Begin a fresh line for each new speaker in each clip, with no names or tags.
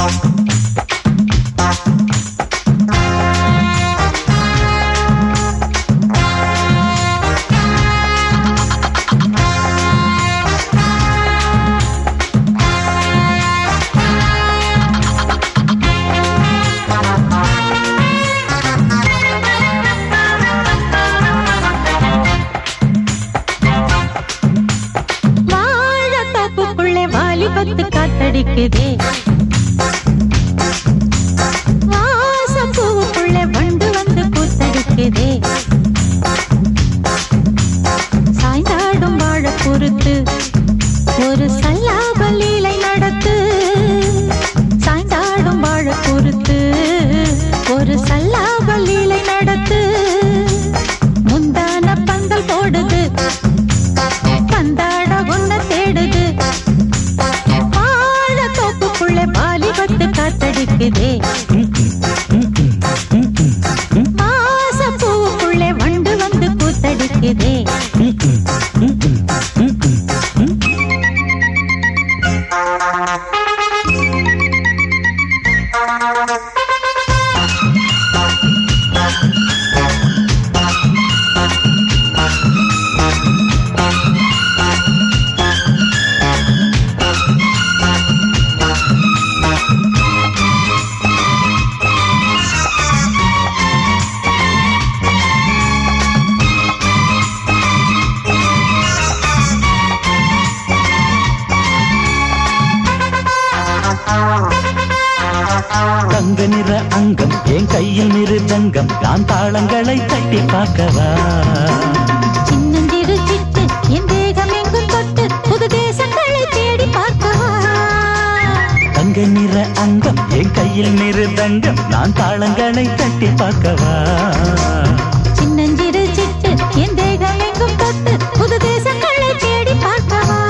வாழ கூத்தடிக்குதே
நிற அங்கம் என் கையில் மிருதங்கம் நான் தாளங்களை தட்டி பார்க்கவா?
சின்னஞ்சிறு சிட்டு என் தேகம் எங்கும் தொட்டு புது தேசங்களை தேடி பார்க்கவா?
தங்க நிற அங்கம் என் கையில் மிருதங்கம் நான் தாளங்களை தட்டி பார்க்கவா?
சின்னஞ்சிறு சிட்டு என் தேகம் எங்கும் தொட்டு புது தேசங்களை தேடி பார்க்கவா?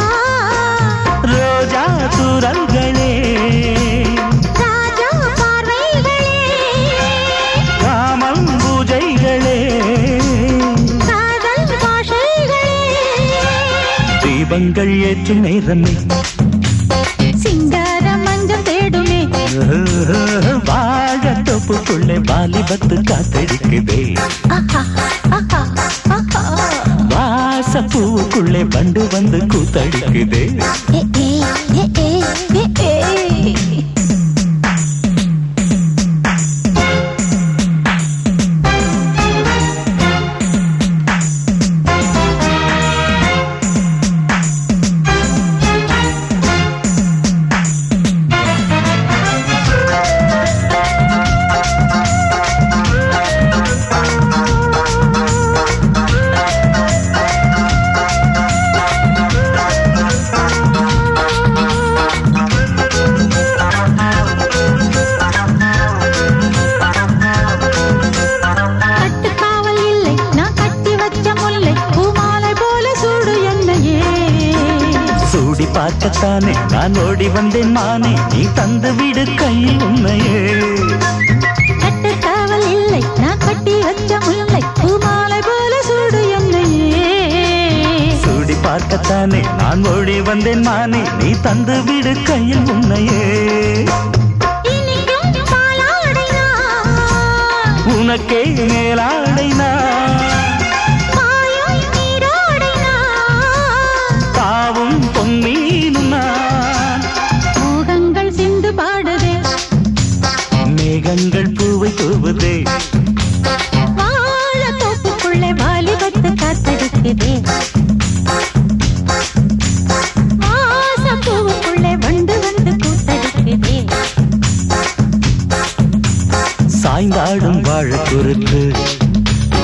ரோஜா துரல்களே தீபங்கள் ஏற்றும் நேரமே.
சிங்கார மஞ்சள் தேடுமே.
வாழ தொப்புக்குள்ளே வாலிபத்து காத்தடிக்குதே.
ஆஹா, ஆஹா, ஆஹா.
வாச பூவுக்குள்ளே வண்டு வந்து கூத்தடிக்குதே. பார்க்கத்தானே நான் ஓடி வந்தேன் மானே. நீ தந்து விடு கையில் உண்மையே
கட்டுக்காவல் இல்லை. நான் கட்டி வச்ச முல்லை. பூமாலை போல சூடு என்னையே.
சூடி பார்க்கத்தானே? நான் ஓடி வந்தேன் மானே. நீ தந்து விடு கையில் உண்மையே உனக்கே மேலாடை நான்
மேகங்கள்
பூவை தூவுதே.
வாழ தோப்புக்குள்ளே வாலிபத்து காத்தடிக்குதே
சாய்ந்தாடும் வாழ குறுத்து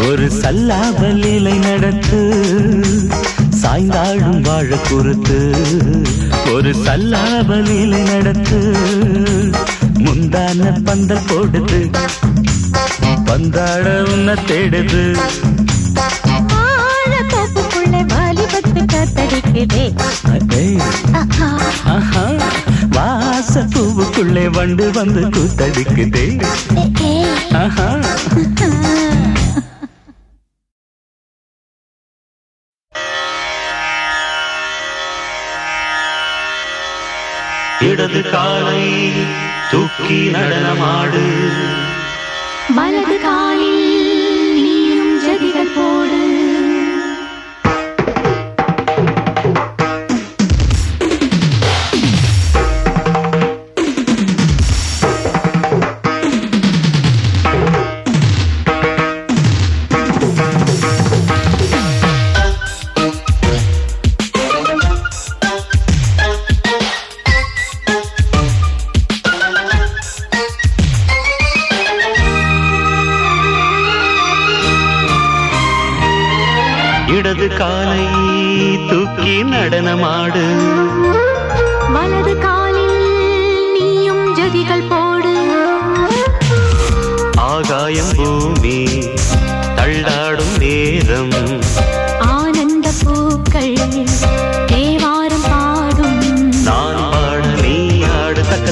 ஒரு சல்லாப லீலை நடத்து. சாய்ந்தாடும் வாழ குறுத்து ஒரு சல்லாப லீலை நடத்து. முந்தான பந்தல் போடுது. பந்தாட உன்னை தேடுது. வாச பூவுக்குள்ளே வண்டு வந்து கூத்தடிக்குதே.
ஏ, ஏ.
ஆஹா. இடது காலை தூக்கி நடனமாடு.
மலர்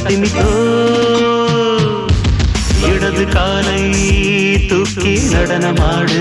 திணித்தோ
இடது காலை தூக்கி நடனமாடு.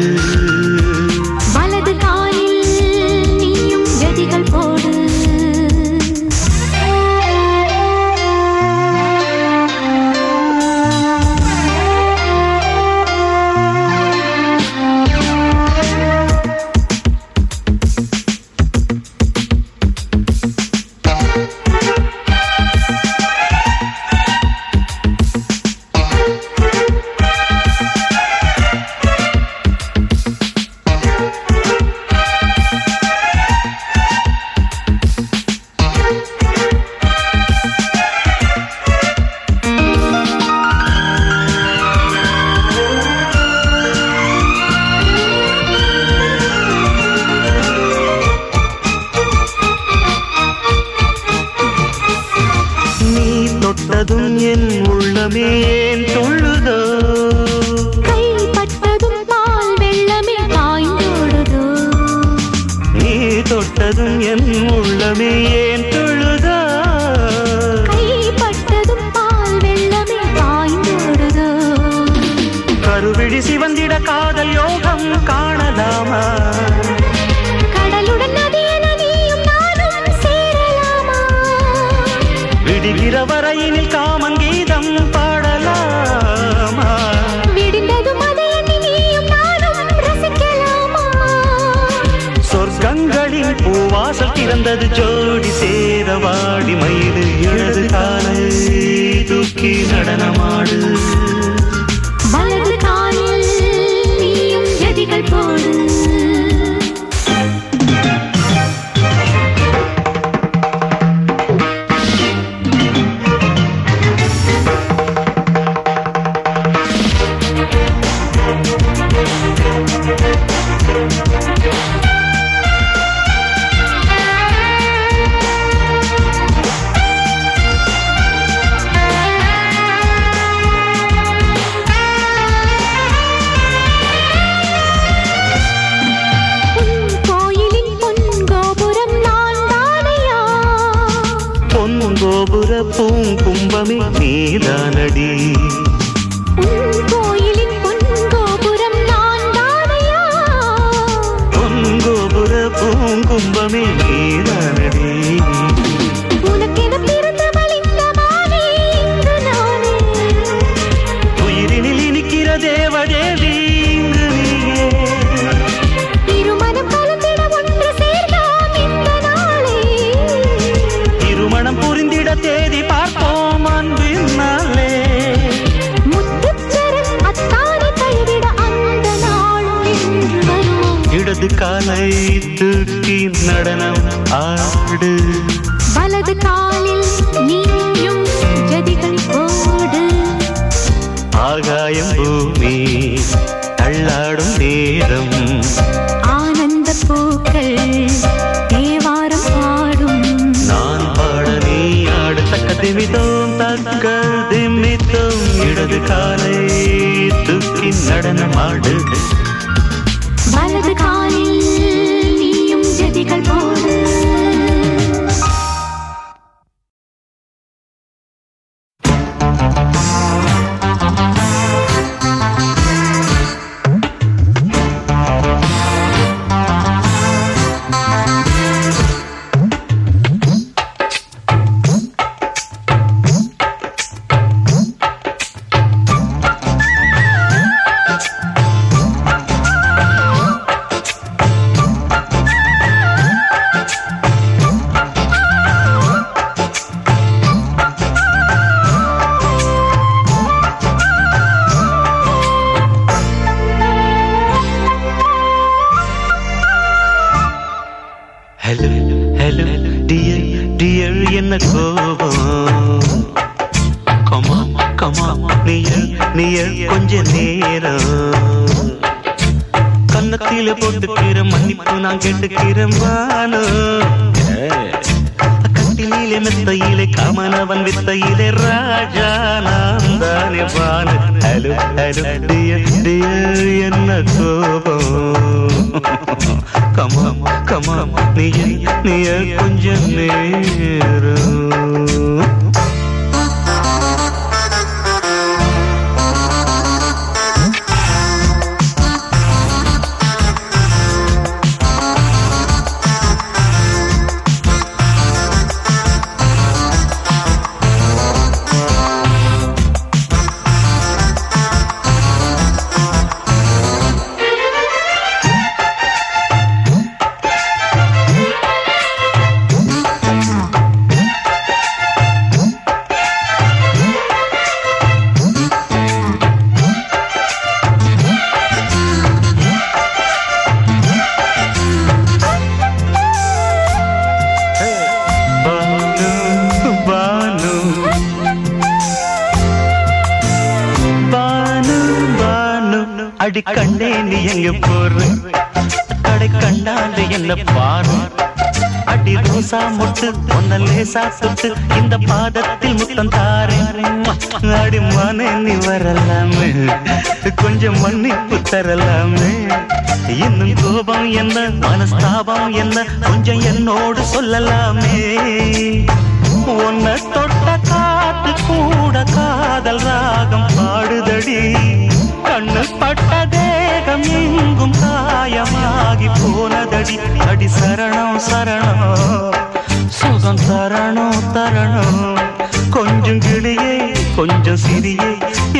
பிறந்தது ஜோடி சேர வாடி மயிறு இடது காலை தூக்கி நடனமாடு. பூம் கும்பமே நீதானடி
கோயிலின் பொன்கோபுரம் நான்
பொன்கோபுர பூங்கும்பமே நீதான் காலை தூக்கி நடனம் ஆடு.
வலது காலில் நீயும் ஜதிகள் ஓடு.
ஆகாயம் பூமி தள்ளாடும் நேரம்.
ஆனந்த பூக்கள் தேவாரம் பாடும்.
நான் பாட நீ ஆடு. தக்க திமிதோம் தக்க திமித்தோம் இடது காலை தூக்கி நடனம் ஆடு. கேட்டுக்கிறேன் வானு கட்டிலே மெத்தையிலே காமனவன் வித்தையிலே ராஜா நான் தானே வானு. ஹலோ ஹலோ டியர் டியர் என்ன கோபம்? கமா கமா நீ நீ கொஞ்ச நேரம் எங்க போற கடை கண்டாண்டு என்ன பாரு. அடி ரோசா முட்டு ஒன்ன லேசா சுட்டு இந்த பாதத்தில் முத்தம் தாரு. அடி மானே நீ வரலாமே. கொஞ்சம் மன்னிப்பு தரலாமே. இன்னும் கோபம் என்ன மனஸ்தாபம் என்ன கொஞ்சம் என்னோடு சொல்லலாமே. உன்னை தொட்ட காத்து கூட காதல் ராகம் பாடுதடி. கண்ணு பட்ட தேகம் எங்கும் காயமாகி போனதடி. அடி சரணம் சரணம். சுகம் தரணும் தரணும். கொஞ்சம் கிளியே கொஞ்சம் சிறியே.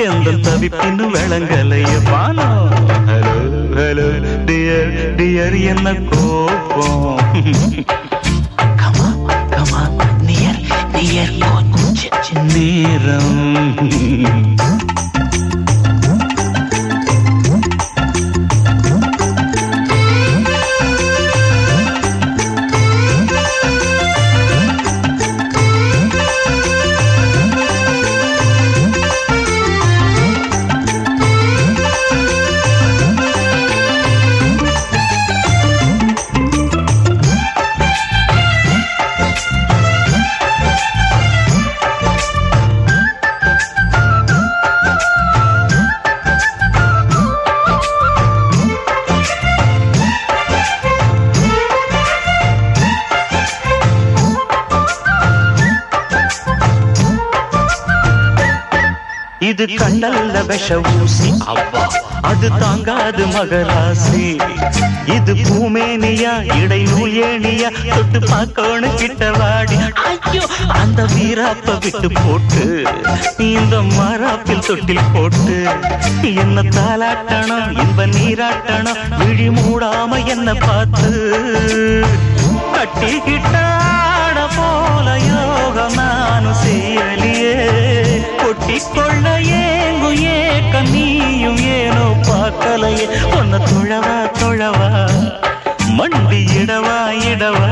எந்த தவிப்பின்னு விளங்கலைய பானோ ஹலோ ஹலோ டியர் டியர் என்ன கோபம்? கமா கமா நியர் நியர் நேரம். கண்டல்ல விஷ ஊசி அவ்வா அது தாங்காது மகராசி. இது பூமேனியா இடைநூல் ஏணியா தொட்டு பார்க்கணும் கிட்ட வாடி ஐயோ. அந்த வீராப்ப விட்டு போட்டு இந்த மாறாப்பில் தொட்டில் போட்டு என்ன தாலாட்டணும் இன்ப நீராட்டணும் விழி மூடாம என்ன பார்த்து. கட்டிக்கிட்டாட போல யோகம் நானும் செய்யலியே கொட்டிக்கொள்ள ஏங்கு ஏக்க நீயும் ஏனோ பார்க்கலையே. ஒன்ன துழவா தொழவா மண்டி இடவா இடவா.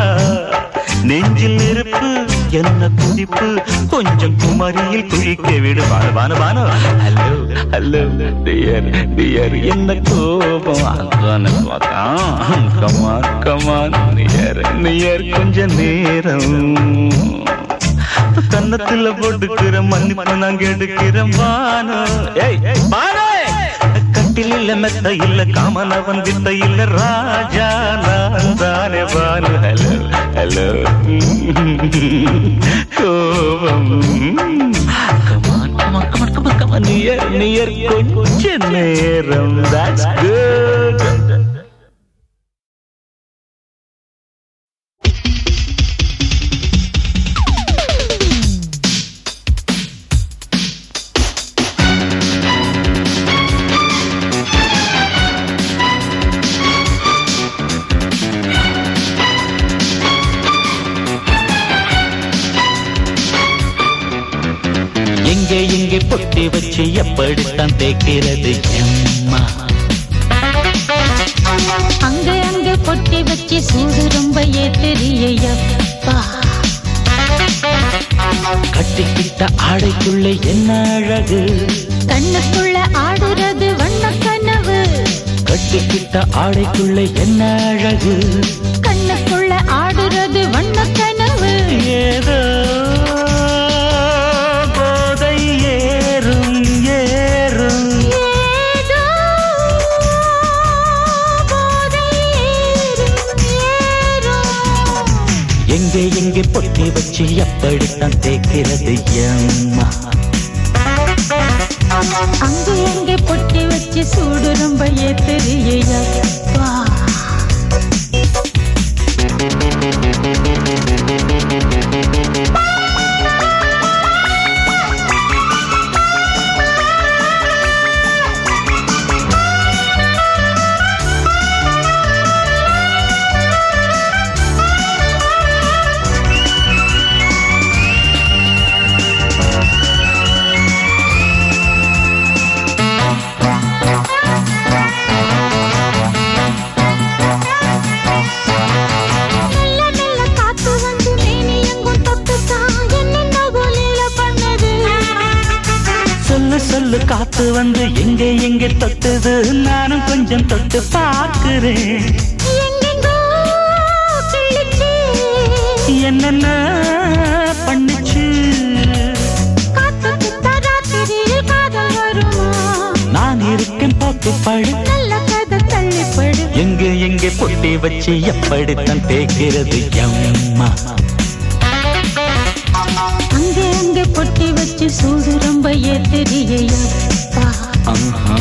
நெஞ்சில் நெருப்பு என்ன துடிப்பு? கொஞ்சம் குமரியில் குளிக்க விடு. Banu Banu Banu. Hello hello dear dear என்ன கோபம்? அதான கமான் கமான் நியர் நியர் கொஞ்ச நேரம். கன்னத்துல போட்டுக்கிற மன்னிப்பு நான் கேட்டுக்கிறேன் பானு கட்டில் இல்ல மெத்த இல்ல காமனவன் வித்த இல்ல ராஜா நான் தானே பானு ஹலோ ஹலோ கோபம். Come on come on come on come on come on near near கொஞ்ச நேரம். That's good. எப்படித்தான் தேய்க்கிறது எம்மா.
அங்க அங்க பொட்டி வச்சு சூடு ரொம்ப ஏத்தெரியப்பா
கட்டிக்கிட்ட ஆடைக்குள்ள என்ன அழகு?
கண்ணுக்குள்ள ஆடுறது வண்ணக் கனவு.
கட்டிக்கிட்ட ஆடைக்குள்ள என்ன அழகு?
கண்ணுக்குள்ள ஆடுறது வண்ணக் கனவு.
ஏதோ எங்கே வச்சு எப்படித்தான் தேய்க்கிறது எம்மா?
அங்கு எங்கே பொட்டி வச்சு சூடு ரொம்ப ஏத்தறியா வந்து
எங்கே எங்கே தொட்டுது? நானும் கொஞ்சம் தொட்டு பார்க்கிறேன். என்னென்ன பண்ணுச்சு? நான் இருக்கேன் போட்டு
தள்ளிப்படு.
எங்கே எங்கே பொட்டி வச்சு எப்படித்தான் தேய்க்கிறது எம்மா
அங்கே அங்கே பொட்டி வச்சு சூடு ரொம்ப ஏத்தறியப்பா
ஆஹா,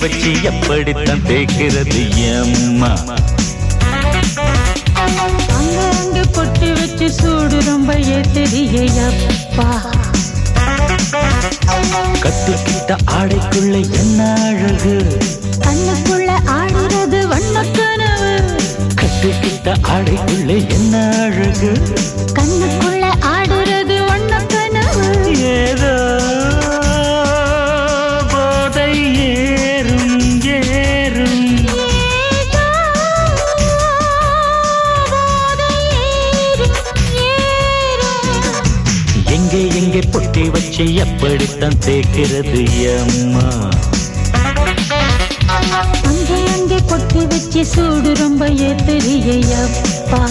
வச்சு எப்படித்தான் தேய்க்கிறது எம்மா?
அங்க பொட்டி வச்சு சூடு ரொம்ப ஏத்தறியப்பா
கட்டிக்கிட்ட ஆடைக்குள்ள என்ன அழகு?
கண்ணுக்குள்ள ஆடுறது வண்ணக் கனவு.
கட்டிக்கிட்ட ஆடைக்குள்ள என்ன அழகு? வாழ்க்கை அப்படித்தான் தேக்கிறது அம்மா?
அங்கே அங்கே கொட்டி வச்சு சூடு ரொம்ப ஏத்தறிய அப்பா.